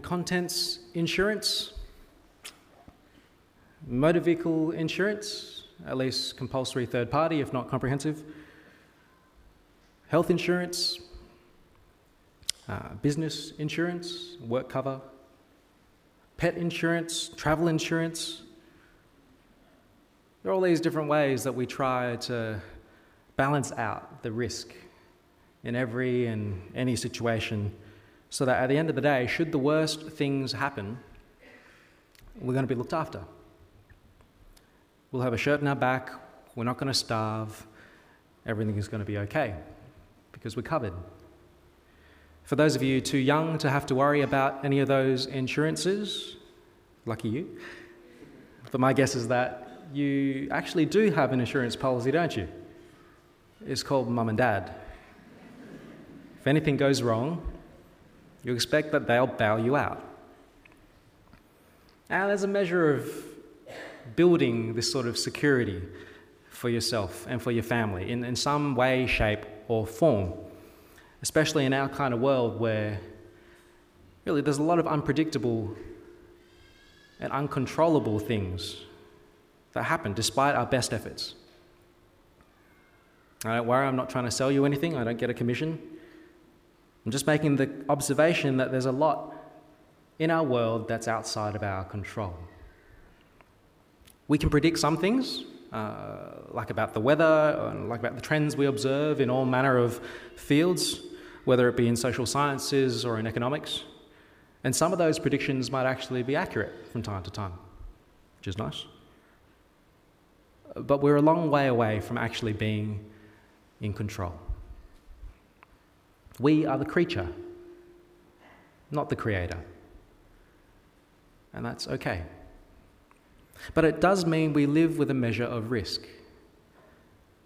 contents insurance, motor vehicle insurance, at least compulsory third party, if not comprehensive, health insurance, uh, business insurance, work cover, pet insurance, travel insurance. There are all these different ways that we try to balance out the risk in every and any situation so that at the end of the day, should the worst things happen, we're going to be looked after. We'll have a shirt on our back, we're not going to starve, everything is going to be okay because we're covered. For those of you too young to have to worry about any of those insurances, lucky you. But my guess is that you actually do have an insurance policy, don't you? It's called mum and dad. If anything goes wrong, you expect that they'll bail you out. And there's a measure of building this sort of security for yourself and for your family in, in some way, shape, or form, especially in our kind of world where really there's a lot of unpredictable and uncontrollable things that happen despite our best efforts. I don't worry, I'm not trying to sell you anything, I don't get a commission. I'm just making the observation that there's a lot in our world that's outside of our control. We can predict some things, uh, like about the weather, like about the trends we observe in all manner of fields, whether it be in social sciences or in economics. And some of those predictions might actually be accurate from time to time, which is nice. But we're a long way away from actually being in control. We are the creature, not the creator. And that's okay. But it does mean we live with a measure of risk.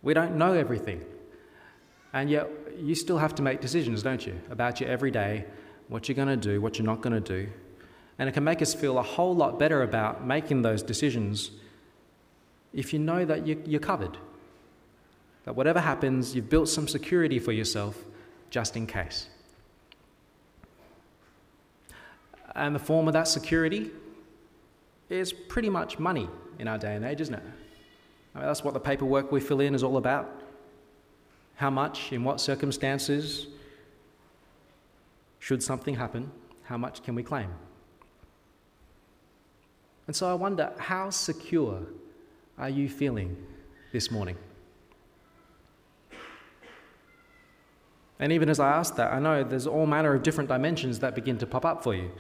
We don't know everything. And yet, you still have to make decisions, don't you, about your everyday, what you're going to do, what you're not going to do. And it can make us feel a whole lot better about making those decisions if you know that you're covered. That whatever happens, you've built some security for yourself just in case. And the form of that security is pretty much money in our day and age, isn't it? I mean, that's what the paperwork we fill in is all about. How much, in what circumstances, should something happen, how much can we claim? And so I wonder, how secure are you feeling this morning? And even as I ask that, I know there's all manner of different dimensions that begin to pop up for you.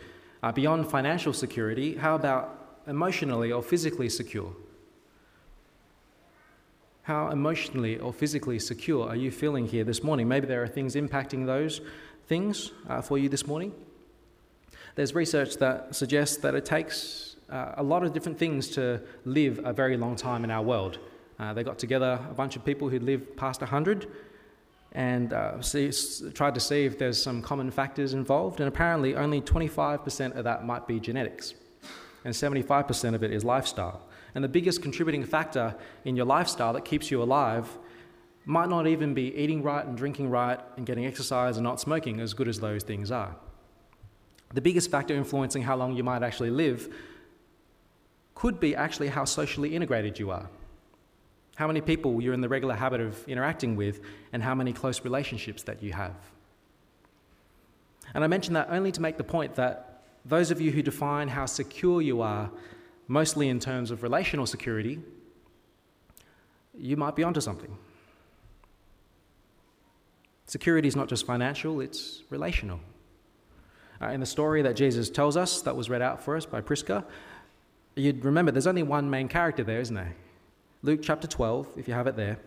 Uh, beyond financial security, how about emotionally or physically secure? How emotionally or physically secure are you feeling here this morning? Maybe there are things impacting those things uh, for you this morning. There's research that suggests that it takes uh, a lot of different things to live a very long time in our world. Uh, they got together a bunch of people who lived past 100 and uh, see, tried to see if there's some common factors involved, and apparently only 25% of that might be genetics and 75% of it is lifestyle. And the biggest contributing factor in your lifestyle that keeps you alive might not even be eating right and drinking right and getting exercise and not smoking, as good as those things are. The biggest factor influencing how long you might actually live could be actually how socially integrated you are. How many people you're in the regular habit of interacting with, and how many close relationships that you have. And I mention that only to make the point that those of you who define how secure you are, mostly in terms of relational security, you might be onto something. Security is not just financial, it's relational. Uh, in the story that Jesus tells us, that was read out for us by Prisca, you'd remember there's only one main character there, isn't there? Luke chapter 12, if you have it there.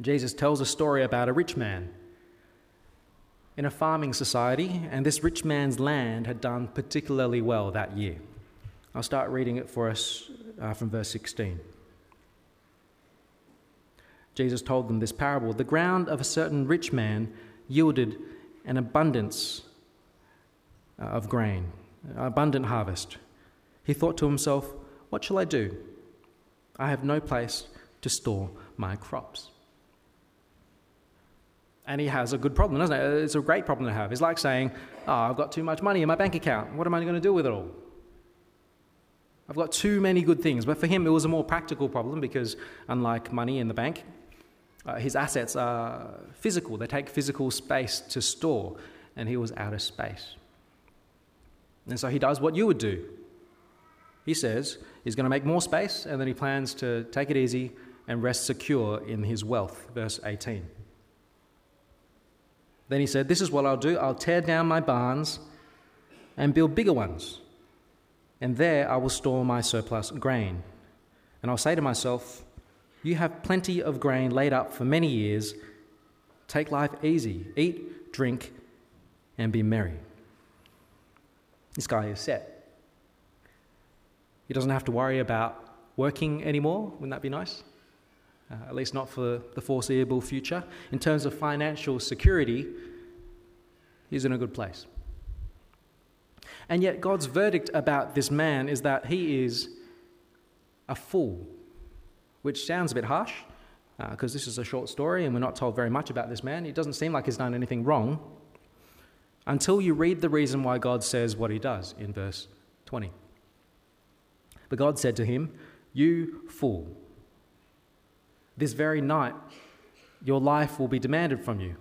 Jesus tells a story about a rich man in a farming society, and this rich man's land had done particularly well that year. I'll start reading it for us uh, from verse 16. Jesus told them this parable The ground of a certain rich man yielded an abundance uh, of grain, abundant harvest. He thought to himself, What shall I do? I have no place to store my crops. And he has a good problem, doesn't it? It's a great problem to have. It's like saying, Oh, I've got too much money in my bank account. What am I going to do with it all? I've got too many good things. But for him, it was a more practical problem because, unlike money in the bank, uh, his assets are physical. They take physical space to store, and he was out of space. And so he does what you would do. He says he's going to make more space, and then he plans to take it easy and rest secure in his wealth. Verse 18. Then he said, This is what I'll do I'll tear down my barns and build bigger ones, and there I will store my surplus grain. And I'll say to myself, You have plenty of grain laid up for many years. Take life easy, eat, drink, and be merry. This guy is set. He doesn't have to worry about working anymore. Wouldn't that be nice? uh, at least not for the foreseeable future. In terms of financial security, he's in a good place. And yet, God's verdict about this man is that he is a fool, which sounds a bit harsh because uh, this is a short story and we're not told very much about this man. It doesn't seem like he's done anything wrong until you read the reason why God says what he does in verse 20. But God said to him, You fool. This very night, your life will be demanded from you.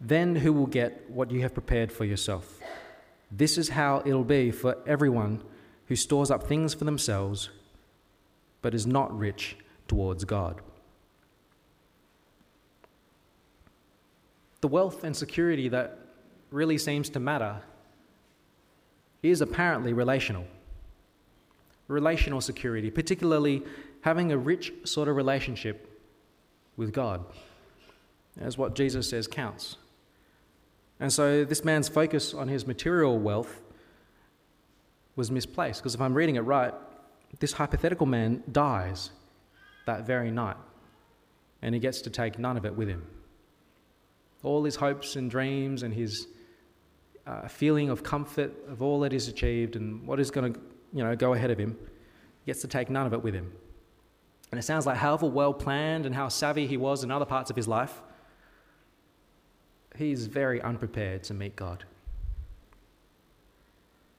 Then who will get what you have prepared for yourself? This is how it'll be for everyone who stores up things for themselves but is not rich towards God. The wealth and security that really seems to matter is apparently relational. Relational security, particularly having a rich sort of relationship with God, as what Jesus says counts. And so this man's focus on his material wealth was misplaced, because if I'm reading it right, this hypothetical man dies that very night, and he gets to take none of it with him. All his hopes and dreams and his uh, feeling of comfort of all that is achieved and what is going to you know, go ahead of him, gets to take none of it with him. And it sounds like however well planned and how savvy he was in other parts of his life, he's very unprepared to meet God.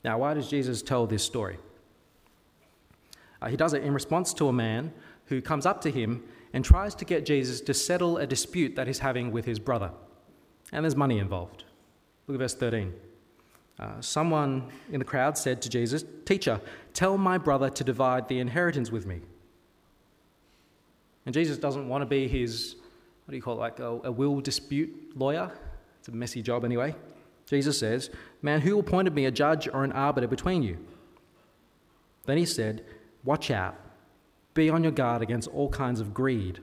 Now, why does Jesus tell this story? Uh, he does it in response to a man who comes up to him and tries to get Jesus to settle a dispute that he's having with his brother. And there's money involved. Look at verse 13. Uh, someone in the crowd said to Jesus, Teacher, tell my brother to divide the inheritance with me. And Jesus doesn't want to be his, what do you call it, like a, a will dispute lawyer. It's a messy job anyway. Jesus says, Man, who appointed me a judge or an arbiter between you? Then he said, Watch out. Be on your guard against all kinds of greed,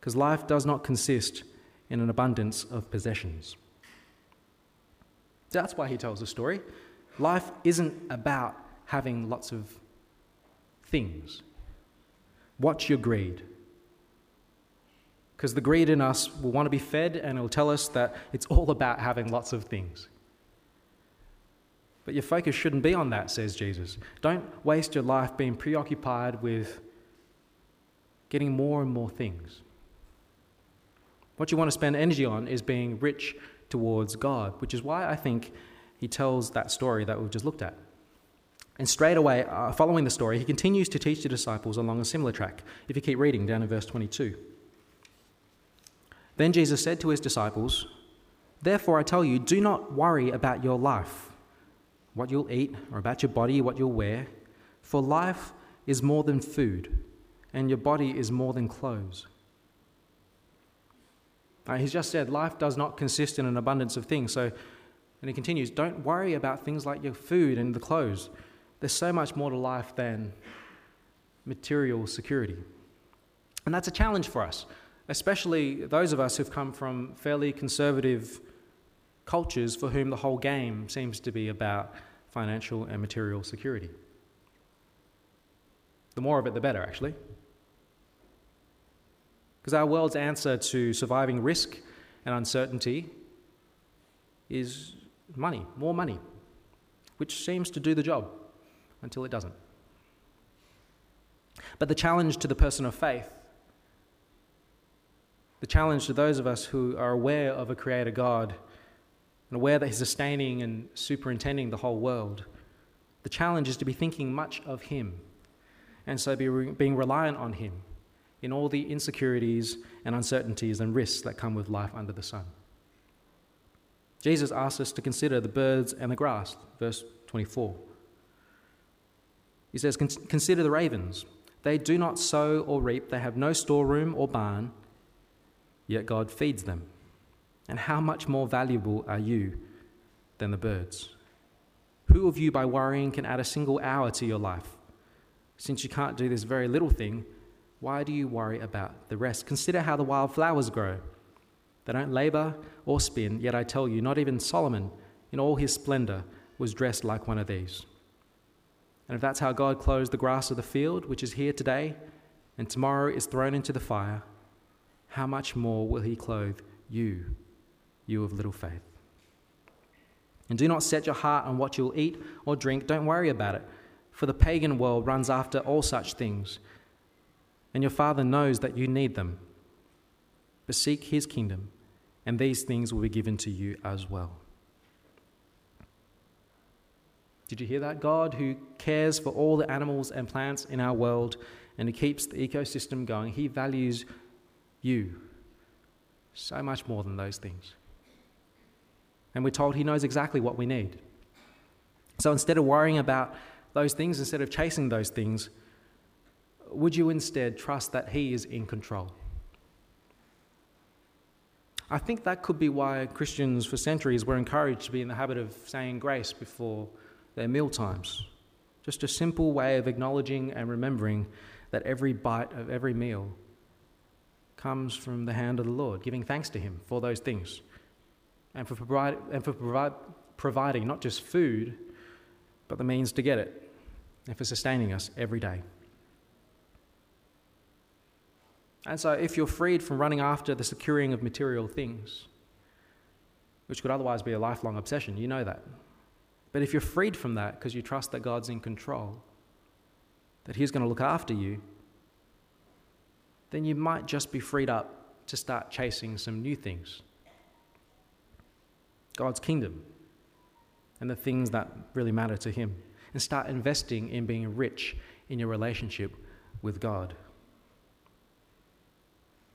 because life does not consist in an abundance of possessions. That's why he tells the story. Life isn't about having lots of things. Watch your greed. Because the greed in us will want to be fed and it'll tell us that it's all about having lots of things. But your focus shouldn't be on that, says Jesus. Don't waste your life being preoccupied with getting more and more things. What you want to spend energy on is being rich towards God, which is why I think he tells that story that we've just looked at. And straight away, uh, following the story, he continues to teach the disciples along a similar track. If you keep reading down in verse 22. Then Jesus said to his disciples, Therefore I tell you, do not worry about your life, what you'll eat, or about your body, what you'll wear. For life is more than food, and your body is more than clothes. Uh, he's just said life does not consist in an abundance of things. So, and he continues, don't worry about things like your food and the clothes. There's so much more to life than material security. And that's a challenge for us, especially those of us who've come from fairly conservative cultures for whom the whole game seems to be about financial and material security. The more of it, the better, actually. Because our world's answer to surviving risk and uncertainty is money, more money, which seems to do the job until it doesn't. But the challenge to the person of faith The challenge to those of us who are aware of a creator God and aware that He's sustaining and superintending the whole world, the challenge is to be thinking much of Him and so be re- being reliant on Him in all the insecurities and uncertainties and risks that come with life under the sun. Jesus asks us to consider the birds and the grass, verse 24. He says, Consider the ravens. They do not sow or reap, they have no storeroom or barn, yet God feeds them. And how much more valuable are you than the birds? Who of you, by worrying, can add a single hour to your life? Since you can't do this very little thing, why do you worry about the rest? Consider how the wild flowers grow. They don't labor or spin, yet I tell you, not even Solomon, in all his splendor, was dressed like one of these. And if that's how God clothes the grass of the field, which is here today and tomorrow is thrown into the fire, how much more will He clothe you, you of little faith? And do not set your heart on what you'll eat or drink. Don't worry about it, for the pagan world runs after all such things. And your Father knows that you need them. But seek His kingdom, and these things will be given to you as well. Did you hear that? God, who cares for all the animals and plants in our world and who keeps the ecosystem going, He values you so much more than those things. And we're told He knows exactly what we need. So instead of worrying about those things, instead of chasing those things, would you instead trust that He is in control? I think that could be why Christians for centuries were encouraged to be in the habit of saying grace before their meal times. Just a simple way of acknowledging and remembering that every bite of every meal comes from the hand of the Lord, giving thanks to Him for those things and for, provide, and for provide, providing not just food, but the means to get it and for sustaining us every day. And so, if you're freed from running after the securing of material things, which could otherwise be a lifelong obsession, you know that. But if you're freed from that because you trust that God's in control, that He's going to look after you, then you might just be freed up to start chasing some new things God's kingdom and the things that really matter to Him, and start investing in being rich in your relationship with God.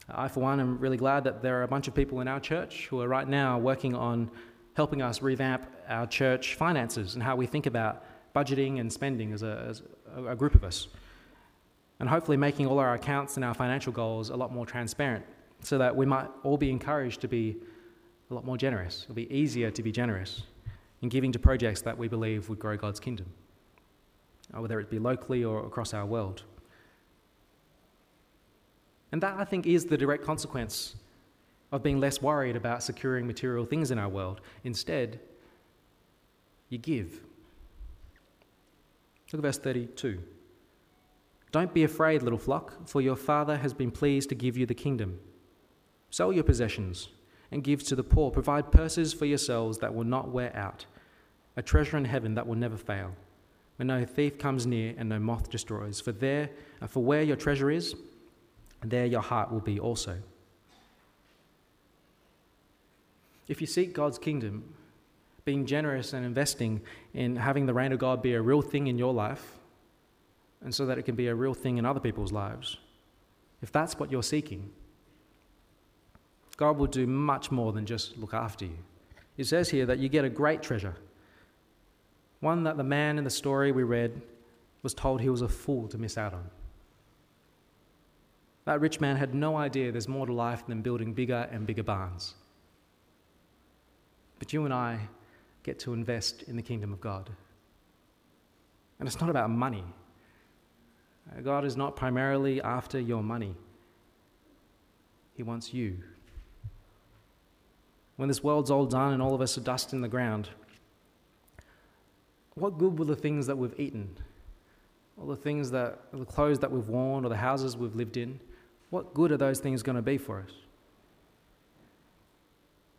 I, for one, am really glad that there are a bunch of people in our church who are right now working on helping us revamp our church finances and how we think about budgeting and spending as a, as a group of us. And hopefully, making all our accounts and our financial goals a lot more transparent so that we might all be encouraged to be a lot more generous. It'll be easier to be generous in giving to projects that we believe would grow God's kingdom, uh, whether it be locally or across our world. And that, I think, is the direct consequence of being less worried about securing material things in our world. Instead, you give. Look at verse 32. Don't be afraid, little flock, for your Father has been pleased to give you the kingdom. Sell your possessions and give to the poor. Provide purses for yourselves that will not wear out, a treasure in heaven that will never fail, where no thief comes near and no moth destroys. For there, for where your treasure is, there your heart will be also. If you seek God's kingdom, being generous and investing in having the reign of God be a real thing in your life, and so that it can be a real thing in other people's lives, if that's what you're seeking, God will do much more than just look after you. It says here that you get a great treasure, one that the man in the story we read was told he was a fool to miss out on. That rich man had no idea there's more to life than building bigger and bigger barns. But you and I get to invest in the kingdom of God. And it's not about money. God is not primarily after your money, He wants you. When this world's all done and all of us are dust in the ground, what good will the things that we've eaten, all the things that, the clothes that we've worn, or the houses we've lived in, what good are those things going to be for us?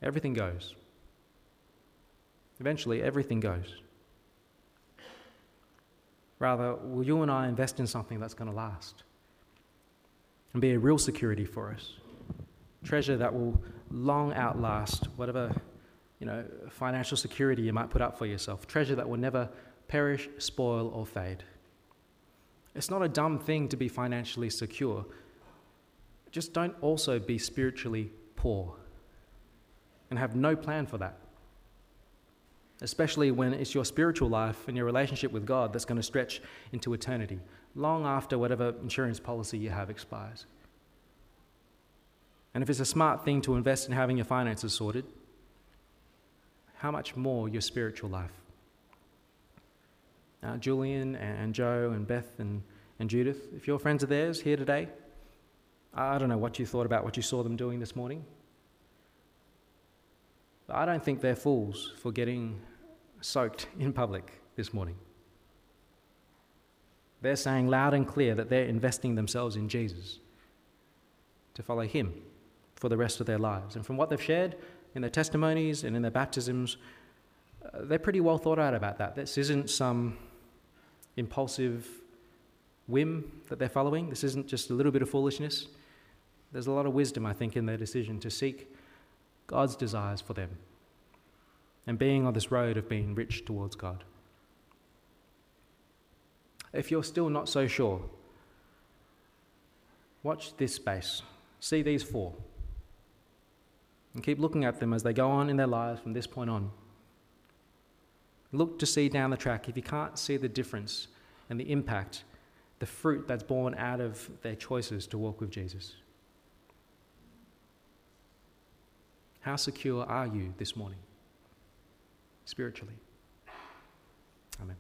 Everything goes. Eventually, everything goes. Rather, will you and I invest in something that's going to last and be a real security for us? treasure that will long outlast whatever you know, financial security you might put up for yourself, treasure that will never perish, spoil, or fade. It's not a dumb thing to be financially secure. Just don't also be spiritually poor and have no plan for that. Especially when it's your spiritual life and your relationship with God that's going to stretch into eternity, long after whatever insurance policy you have expires. And if it's a smart thing to invest in having your finances sorted, how much more your spiritual life? Uh, Julian and Joe and Beth and, and Judith, if your friends are theirs here today, I don't know what you thought about what you saw them doing this morning. But I don't think they're fools for getting soaked in public this morning. They're saying loud and clear that they're investing themselves in Jesus to follow Him for the rest of their lives. And from what they've shared, in their testimonies and in their baptisms, uh, they're pretty well thought out about that. This isn't some impulsive whim that they're following. This isn't just a little bit of foolishness. There's a lot of wisdom, I think, in their decision to seek God's desires for them and being on this road of being rich towards God. If you're still not so sure, watch this space. See these four. And keep looking at them as they go on in their lives from this point on. Look to see down the track if you can't see the difference and the impact, the fruit that's born out of their choices to walk with Jesus. How secure are you this morning, spiritually? Amen.